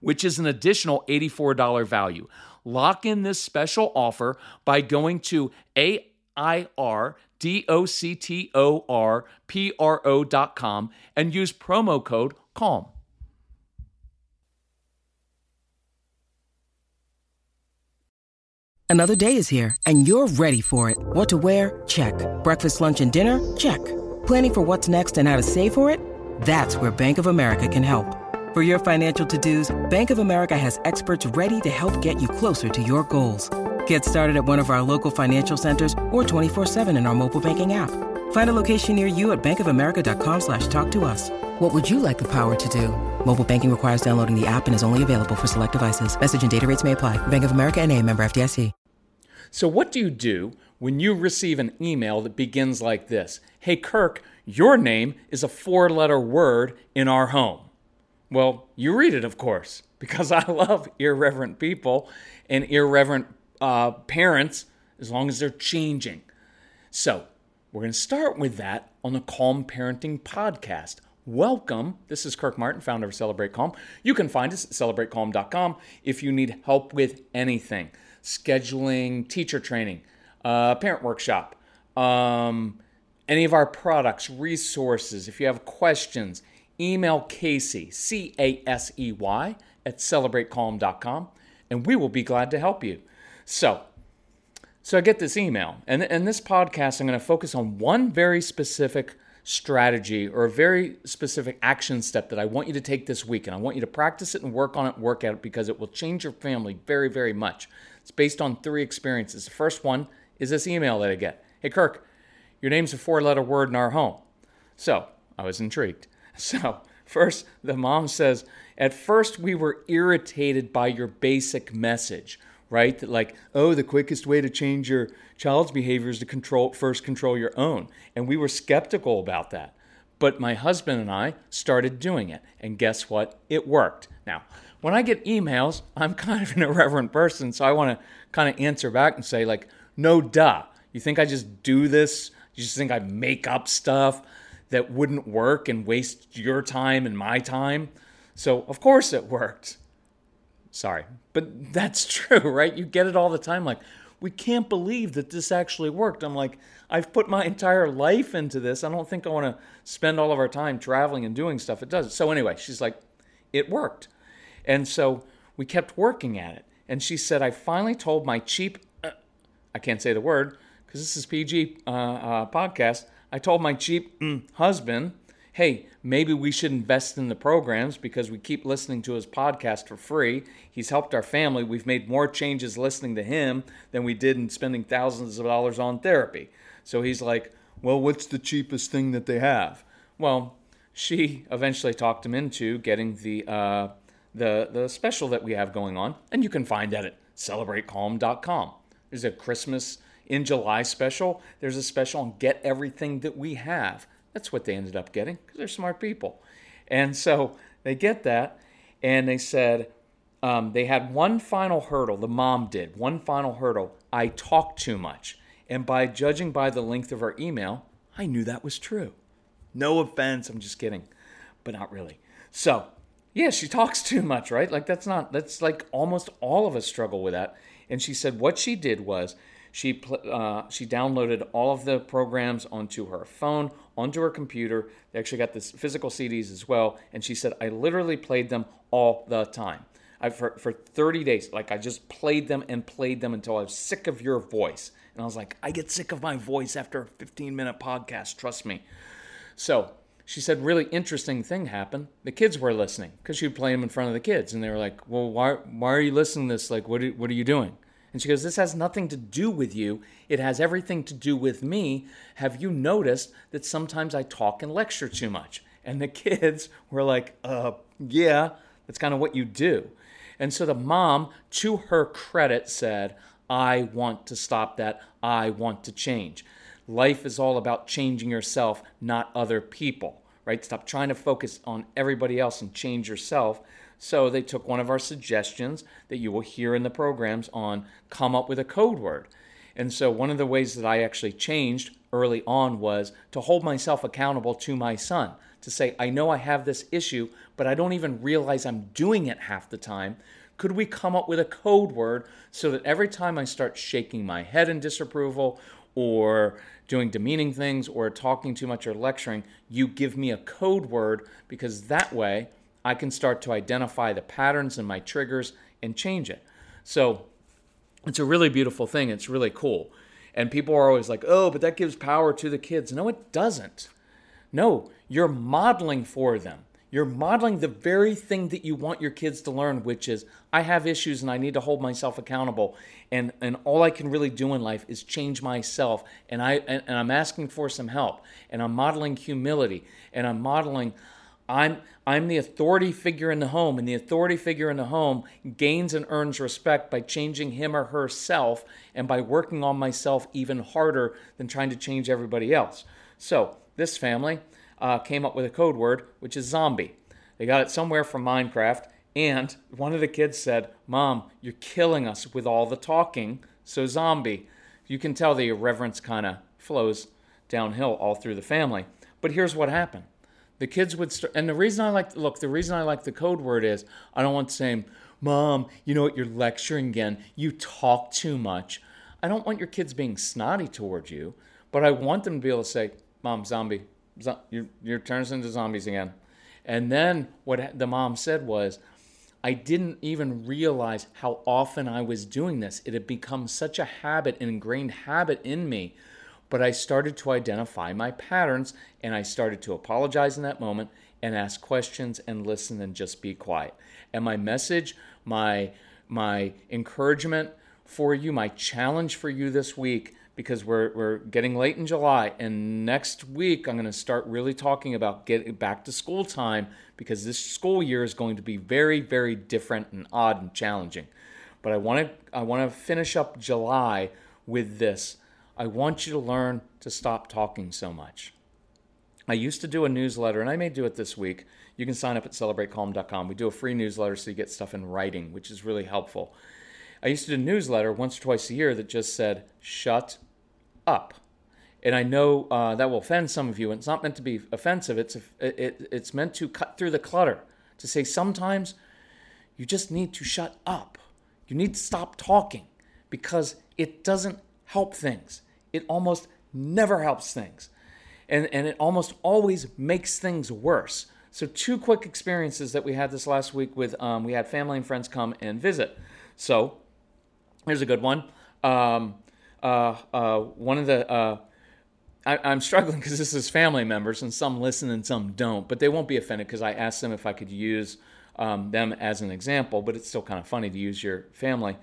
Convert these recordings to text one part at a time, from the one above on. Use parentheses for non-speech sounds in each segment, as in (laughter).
which is an additional $84 value. Lock in this special offer by going to AIRDOCTORPRO.com and use promo code CALM. Another day is here, and you're ready for it. What to wear? Check. Breakfast, lunch, and dinner? Check. Planning for what's next and how to save for it? That's where Bank of America can help. For your financial to-dos, Bank of America has experts ready to help get you closer to your goals. Get started at one of our local financial centers or 24-7 in our mobile banking app. Find a location near you at bankofamerica.com slash talk to us. What would you like the power to do? Mobile banking requires downloading the app and is only available for select devices. Message and data rates may apply. Bank of America and a member FDIC. So, what do you do when you receive an email that begins like this Hey, Kirk, your name is a four letter word in our home? Well, you read it, of course, because I love irreverent people and irreverent uh, parents as long as they're changing. So, we're going to start with that on the Calm Parenting Podcast. Welcome. This is Kirk Martin, founder of Celebrate Calm. You can find us at celebratecalm.com if you need help with anything scheduling teacher training, uh, parent workshop, um, any of our products, resources. If you have questions, email Casey, C A S E Y, at celebratecalm.com, and we will be glad to help you. So, so I get this email, and in this podcast, I'm going to focus on one very specific strategy or a very specific action step that I want you to take this week. And I want you to practice it and work on it, work at it because it will change your family very, very much. It's based on three experiences. The first one is this email that I get Hey, Kirk, your name's a four letter word in our home. So I was intrigued. (laughs) So, first, the mom says, At first, we were irritated by your basic message, right? That, like, oh, the quickest way to change your child's behavior is to control, first control your own. And we were skeptical about that. But my husband and I started doing it. And guess what? It worked. Now, when I get emails, I'm (laughs) kind of an irreverent person. So I want to kind of answer back and say, like, no duh. You think I just do this? You just think I make up stuff? That wouldn't work and waste your time and my time. So, of course, it worked. Sorry, but that's (laughs) true, right? You get it all the time. Like, we can't believe that this actually worked. I'm like, I've put my entire life into this. I don't think I want to spend all of our time traveling and doing stuff. It doesn't. So, anyway, she's like, it worked. And so we kept working at it. And she said, I finally told my cheap, uh, I can't say the word because this is PG uh, uh, podcast. I told my cheap mm, husband, hey, maybe we should invest in the programs because we keep listening to his podcast for free. He's helped our family. We've made more changes listening to him than we did in spending thousands of dollars on therapy. So he's like, well, what's the cheapest thing that they have? Well, she eventually talked him into getting the uh, the the special that we have going on, and you can find that at celebratecalm.com. There's a Christmas in July special, there's a special on Get Everything That We Have. That's what they ended up getting because they're smart people. And so they get that, and they said um, they had one final hurdle, the mom did, one final hurdle. I talk too much. And by judging by the length of her email, I knew that was true. No offense, I'm just kidding, but not really. So, yeah, she talks too much, right? Like, that's not, that's like almost all of us struggle with that. And she said what she did was she uh, she downloaded all of the programs onto her phone, onto her computer. They actually got the physical CDs as well, and she said I literally played them all the time. I, for, for 30 days. Like I just played them and played them until I was sick of your voice. And I was like, I get sick of my voice after a 15 minute podcast, trust me. So she said, really interesting thing happened. The kids were listening because she'd play them in front of the kids. And they were like, well, why, why are you listening to this? Like, what are, what are you doing? And she goes, This has nothing to do with you. It has everything to do with me. Have you noticed that sometimes I talk and lecture too much? And the (laughs) kids were like, Uh, yeah, that's kind of what you do. And so the mom, to her credit, said, I want to stop that. I want to change. Life is all about changing yourself, not other people, right? Stop trying to focus on everybody else and change yourself. So they took one of our suggestions that you will hear in the programs on come up with a code word. And so one of the ways that I actually changed early on was to hold myself accountable to my son, to say, I know I have this issue, but I don't even realize I'm doing it half the time. Could we come up with a code word so that every time I start shaking my head in disapproval or doing demeaning things or talking too much or lecturing, you give me a code word because that way I can start to identify the patterns and my triggers and change it. So it's a really beautiful thing. It's really cool. And people are always like, oh, but that gives power to the kids. No, it doesn't. No, you're modeling for them. You're modeling the very thing that you want your kids to learn, which is I have issues and I need to hold myself accountable. And, and all I can really do in life is change myself. And, I, and, and I'm asking for some help. And I'm modeling humility. And I'm modeling I'm I'm the authority figure in the home, and the authority figure in the home gains and earns respect by changing him or herself and by working on myself even harder than trying to change everybody else. So this family uh, came up with a code word, which is zombie. They got it somewhere from Minecraft, and one of the kids said, "Mom, you're killing us with all the talking." So zombie. You can tell the irreverence kind of flows downhill all through the family. But here's what happened the kids would start, and the reason I like, look, the reason I like the code word is I don't want saying, Mom, you know what, you're lecturing again. You talk too much. I don't want your kids being snotty towards you, but I want them to be able to say, Mom, zombie, zo- you're, you're turning into zombies again. And then what the mom said was, I didn't even realize how often I was doing this. It had become such a habit, an ingrained habit in me but I started to identify my patterns and I started to apologize in that moment and ask questions and listen and just be quiet. And my message, my my encouragement for you, my challenge for you this week because we're, we're getting late in July. And next week, I'm going to start really talking about getting back to school time because this school year is going to be very, very different and odd and challenging. But I want to, I want to finish up July with this. I want you to learn to stop talking so much. I used to do a newsletter, and I may do it this week. You can sign up at celebratecalm.com. We do a free newsletter so you get stuff in writing, which is really helpful. I used to do a newsletter once or twice a year that just said, shut up. And I know uh, that will offend some of you, and it's not meant to be offensive. It's, it, it's meant to cut through the clutter, to say sometimes you just need to shut up. You need to stop talking because it doesn't help things it almost never helps things. And, and it almost always makes things worse. So, two quick experiences that we had this last week with um, we had family and friends come and visit. So, here's a good one. Um, uh, uh, one of the uh, I, am struggling because this is family members and some listen and some don't, but they won't be offended because I asked them if I could use um, them as an example, but it's still kind of funny to use your family.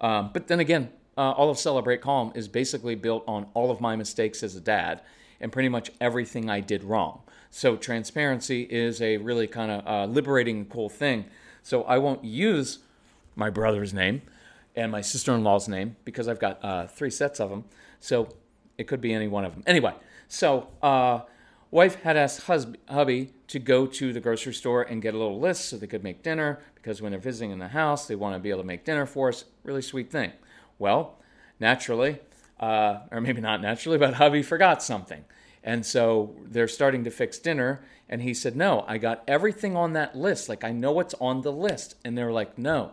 Um, but then again, uh, all of Celebrate Calm is basically built on all of my mistakes as a dad and pretty much everything I did wrong. So transparency is a really kind of uh, liberating, cool thing. So I won't use my brother's name and my sister-in-law's name because I've got uh, three sets of them. So it could be any one of them. Anyway, so uh, wife had asked husb- hubby to go to the grocery store and get a little list so they could make dinner because when they're visiting in the house, they want to be able to make dinner for us. Really sweet thing. Well, naturally, uh, or maybe not naturally, (laughs) but hubby forgot something. And so they're starting to fix dinner. And he said, No, I got everything on that list. Like, I know what's on the list. And they're like, No.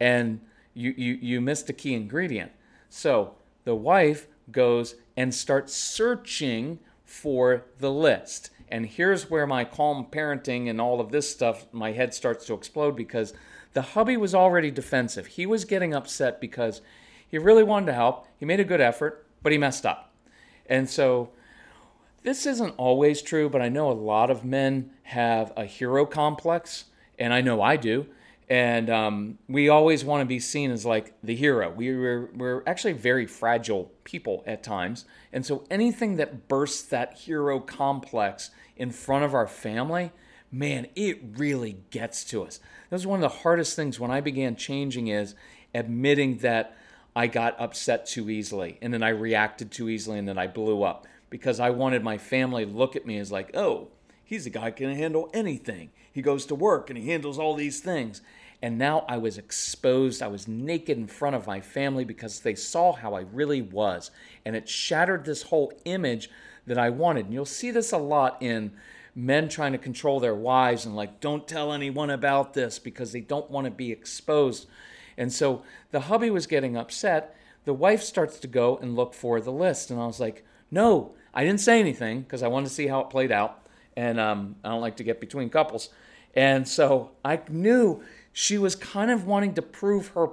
And you, you, you missed a key ingredient. So the wife goes and starts searching for the list. And here's where my calm parenting and all of this stuff, my head starts to explode because the hubby was already defensive. He was getting upset because he really wanted to help. He made a good effort, but he messed up. And so this isn't always true, but I know a lot of men have a hero complex, and I know I do. And um, we always want to be seen as like the hero. We, we're, we're actually very fragile people at times. And so anything that bursts that hero complex in front of our family, man, it really gets to us. That was one of the hardest things when I began changing is admitting that I got upset too easily and then I reacted too easily and then I blew up because I wanted my family to look at me as like, oh, he's a guy who can handle anything. He goes to work and he handles all these things. And now I was exposed. I was naked in front of my family because they saw how I really was. And it shattered this whole image that I wanted. And you'll see this a lot in men trying to control their wives and like, don't tell anyone about this because they don't want to be exposed. And so the hubby was getting upset. The wife starts to go and look for the list. And I was like, no, I didn't say anything because I wanted to see how it played out. And um, I don't like to get between couples. And so I knew she was kind of wanting to prove her.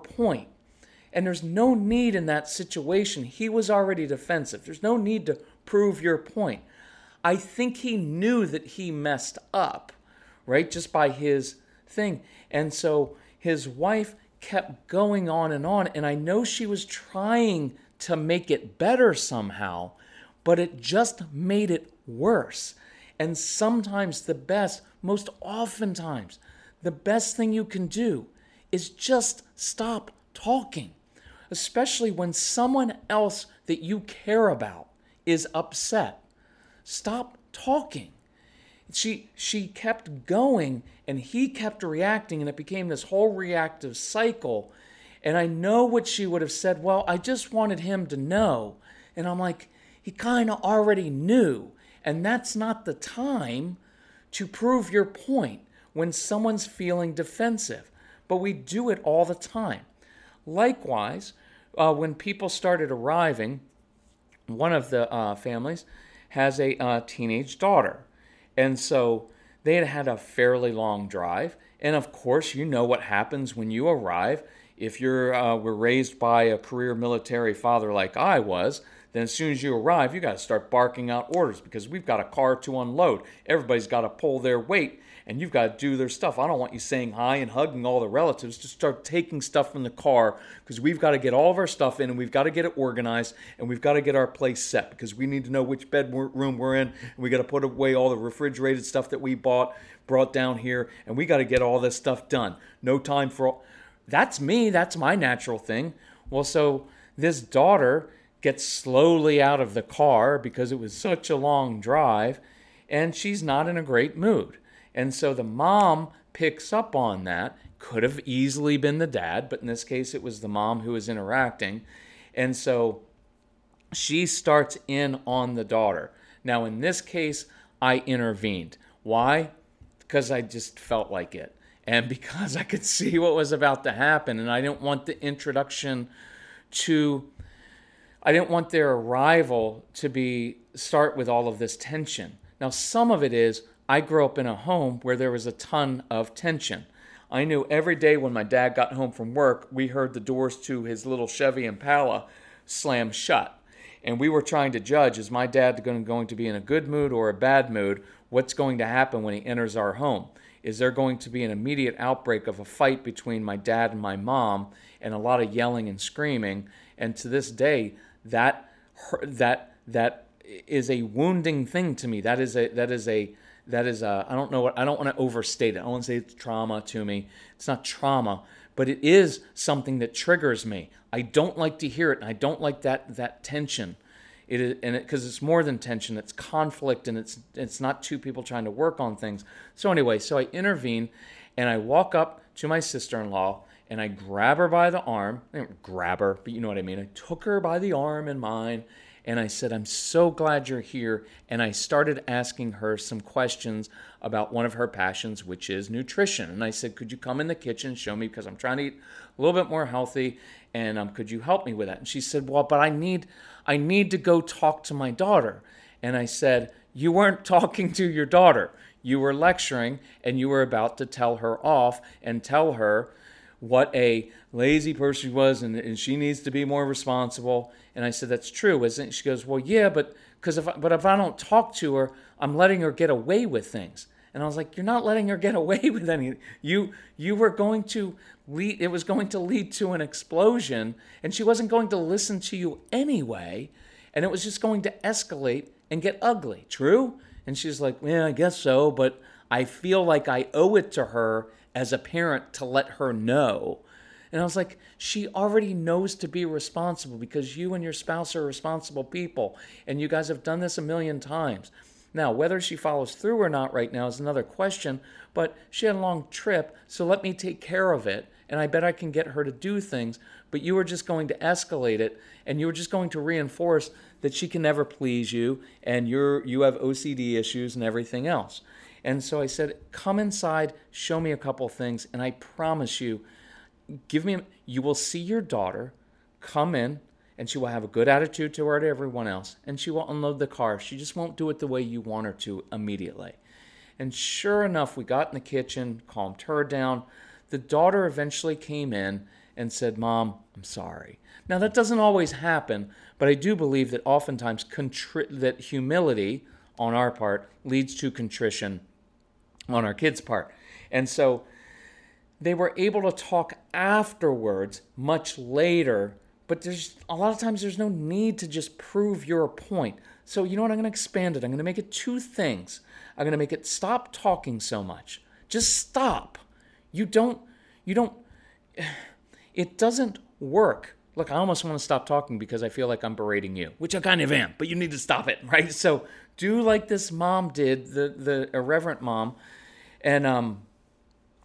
And there's no need in that situation. He was already defensive. There's no need to prove your point. I think he knew that he messed up, right? Just by his thing. And so his wife kept going on and on. And I know she was trying to make it better somehow, but it just made it worse. And sometimes the best, most oftentimes, the best thing you can do is just stop talking, especially when someone else that you care about is upset. Stop talking. She, she kept going and he kept reacting, and it became this whole reactive cycle. And I know what she would have said. Well, I just wanted him to know. And I'm like, he kind of already knew. And that's not the time to prove your point when someone's feeling defensive. But we do it all the time. Likewise, uh, when people started arriving, one of the uh, families has a uh, teenage daughter. And so they had had a fairly long drive. And of course, you know what happens when you arrive. If you're uh, were raised by a career military father like I was, then as soon as you arrive, you got to start barking out orders because we've got a car to unload. Everybody's got to pull their weight and you've got to do their stuff. I don't want you saying hi and hugging all the relatives. Just start taking stuff from the car because we've got to get all of our stuff in and we've got to get it organized and we've got to get our place set because we need to know which bedroom we're in and we got to put away all the refrigerated stuff that we bought, brought down here, and we got to get all this stuff done. No time for all. That's me. That's my natural thing. Well, so this daughter gets slowly out of the car because it was such a long drive and she's not in a great mood. And so the mom picks up on that. Could have easily been the dad, but in this case, it was the mom who was interacting. And so she starts in on the daughter. Now, in this case, I intervened. Why? Because I just felt like it. And (laughs) because I could see what was about to happen. And I didn't want the introduction to, I didn't want their arrival to be, start with all of this tension. Now, some of it is I grew up in a home where there was a ton of tension. I knew every day when my dad got home from work, we heard the doors to his little Chevy Impala slam shut. And we were trying to judge is my dad going to be in a good mood or a bad mood? What's going to happen when he enters our home? Is there going to be an immediate outbreak of a fight between my dad and my mom and a lot of yelling and screaming? And to this day, that that that is a wounding thing to me. That is a that is a that is a, I don't know what I don't want to overstate it. I want to say it's trauma to me. It's not trauma, but it is something that triggers me. I don't like to hear it, and I don't like that that tension. It is, and because it, it's more than tension, it's conflict, and it's it's not two people trying to work on things. So anyway, so I intervene, and I walk up to my sister-in-law, and I grab her by the arm. I didn't grab her, but you know what I mean. I took her by the arm in mine, and I said, I'm so glad you're here. And I started asking her some questions about one of her passions, which is nutrition. And I said, Could you come in the kitchen, show me, because I'm trying to eat a little bit more healthy, and um, could you help me with that? And she said, Well, but I need, I need to go talk to my daughter. And I said, You weren't (laughs) talking to your daughter. You were lecturing, and you were about to tell her off and tell her what a lazy person she was and, and she needs to be more responsible. And I said, That's true, isn't it? She goes, Well, yeah, but because if I, but if I don't talk to her, I'm letting her get away with things. And I was like, You're not letting her get (laughs) away with anything. You you were going to lead it was going to lead to an explosion, and she wasn't going to listen to you anyway, and it was just going to escalate and get ugly. True? And she's like, Yeah, I guess so, but I feel like I owe it to her as a parent to let her know. And I was like, she already knows to be responsible because you and your spouse are responsible people. And you guys have done this a million times. Now, whether she follows through or not right now is another question, but she had a long trip, so let me take care of it. And I bet I can get her to do things, but you were just going to escalate it and you were just going to reinforce that she can never please you and you're you have OCD issues and everything else. And so I said, Come inside, show me a couple things, and I promise you, give me, you will see your daughter come in, and she will have a good attitude toward everyone else, and she will unload the car. She just won't do it the way you want her to immediately. And sure enough, we got in the kitchen, calmed her down. The daughter eventually came in and said, Mom, I'm sorry. Now, that doesn't always happen, but I do believe that oftentimes contri- that humility on our part leads to contrition on our kids' part. And so they were able to talk afterwards, much later, but there's a lot of times there's no need to just prove your point. So, you know what? I'm going to expand it. I'm going to make it two things. I'm going to make it stop talking so much. Just stop. You don't, you don't, (sighs) it doesn't work. Look, I almost want to stop talking because I feel like I'm berating you, which I kind of am, but you need to stop it, (laughs) right? So do like this mom did, the, the irreverent mom, and um,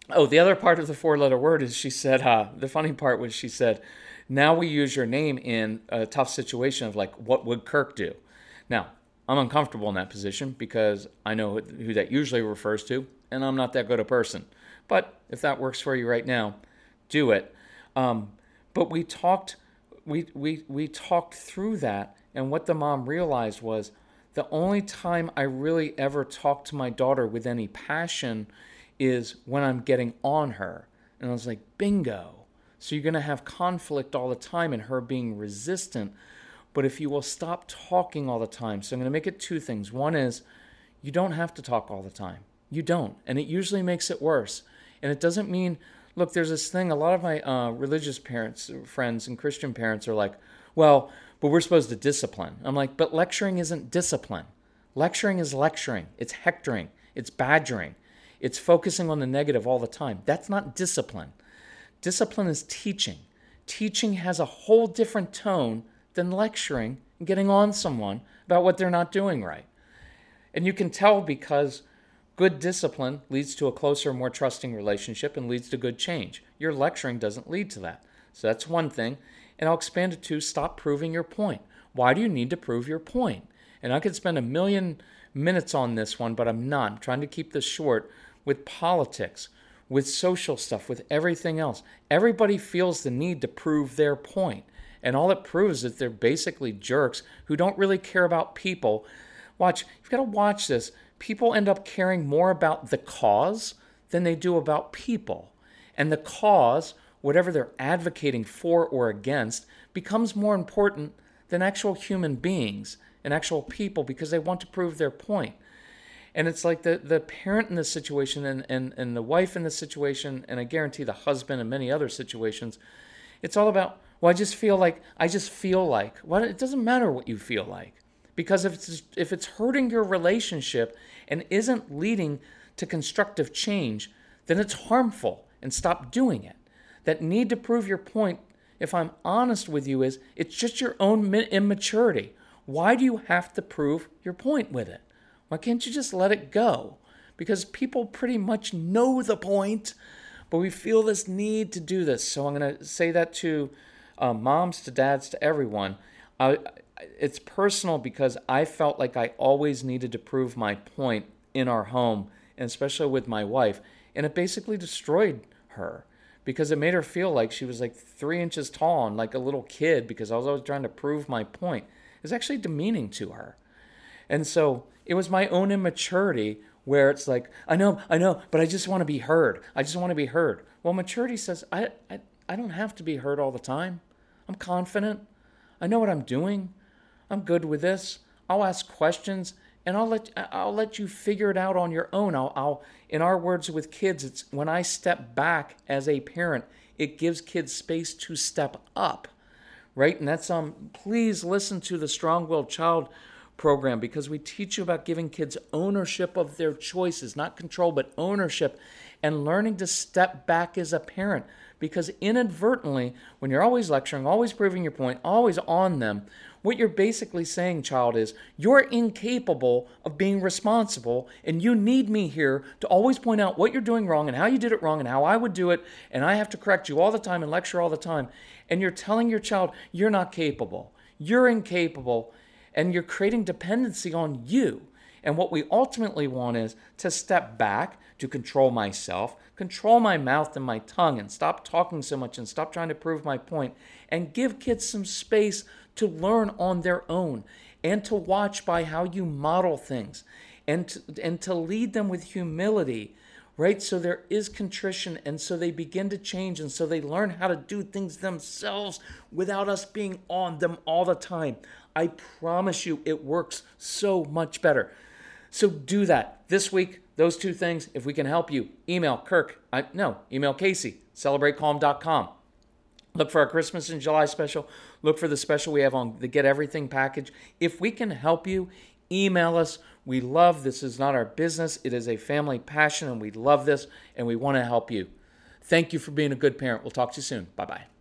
oh, the other part of the four letter word is she said, uh, the funny part was she said, now we use your name in a tough situation of like, what would Kirk do? Now, I'm uncomfortable in that position because I know who that usually refers to, and I'm not that good a person. But if that works for you right now, do it. Um, but we talked, we, we, we talked through that, and what the mom realized was the only time I really ever talk to my daughter with any passion is when I'm getting on her. And I was like, bingo. So you're going to have conflict all the time and her being resistant. But if you will stop talking all the time, so I'm going to make it two things. One is you don't have to talk all the time. You don't. And it usually makes it worse. And it doesn't mean, look, there's this thing, a lot of my uh, religious parents, friends, and Christian parents are like, well, but we're supposed to discipline. I'm like, but lecturing isn't discipline. Lecturing is lecturing, it's hectoring, it's badgering, it's focusing on the negative all the time. That's not discipline. Discipline is teaching. Teaching has a whole different tone than lecturing and getting on someone about what they're not doing right. And you can tell because good discipline leads to a closer, more trusting relationship and leads to good change. Your lecturing doesn't lead to that. So that's one thing. And I'll expand it to stop proving your point. Why do you need to prove your point? And I could spend a million minutes on this one, but I'm not. I'm trying to keep this short with politics, with social stuff, with everything else. Everybody feels the need to prove their point. And all it proves is that they're basically jerks who don't really care about people. Watch, you've got to watch this. People end up caring more about the cause than they do about people. And the cause whatever they're advocating for or against becomes more important than actual human beings and actual people because they want to prove their point. And it's like the, the parent in this situation and, and, and the wife in this situation, and I guarantee the husband and many other situations, it's all about, well, I just feel like, I just feel like. Well, it doesn't matter what you feel like. Because if it's, if it's hurting your relationship and isn't leading to constructive change, then it's harmful and stop doing it that need to prove your point, if I'm honest with you, is it's just your own immaturity. Why do you have to prove your point with it? Why can't you just let it go? Because people pretty much know the point, but we feel this need to do this. So I'm going to say that to uh, moms, to dads, to everyone. I, it's personal because I felt like I always needed to prove my point in our home, and especially with my wife, and it basically destroyed her because it made her feel like she was like three inches tall and like a little kid because I was always trying to prove my point. It's actually demeaning to her. And so it was my own immaturity where it's like, I know, I know, but I just want to be heard. I just want to be heard. Well, maturity says, I, I, I don't have to be heard all the time. I'm confident. I know what I'm doing. I'm good with this. I'll ask questions and I'll let I'll let you figure it out on your own. I'll, I'll in our words with kids, it's when I step back as a parent, it gives kids space to step up. Right? And that's um please listen to the strong-willed child program because we teach you about giving kids ownership of their choices, not control, but ownership, and learning to step back as a parent. Because inadvertently, when you're always lecturing, always proving your point, always on them, what you're basically saying, child, is you're incapable of being responsible, and you need me here to always point out what you're doing wrong and how you did it wrong and how I would do it, and I have to correct you all the time and lecture all the time. And you're telling your child you're not capable. You're incapable and you're creating dependency on you. And what we ultimately want is to step back, to control myself, control my mouth and my tongue, and stop talking so much and stop trying to prove my point, and give kids some space to learn on their own and to watch by how you model things and to, and to lead them with humility right? So there is contrition, and so they begin to change, and so they learn how to do things themselves without us being on them all the time. I promise you, it works so much better. So do that this week. Those two things. If we can help you, email Kirk. I, no, email Casey. CelebrateCalm.com. Look for our Christmas and July special. Look for the special we have on the Get Everything package. If we can help you, email us. We love this is not our business. It is a family passion, and we love this, and we want to help you. Thank you for being a good parent. We'll talk to you soon. Bye bye.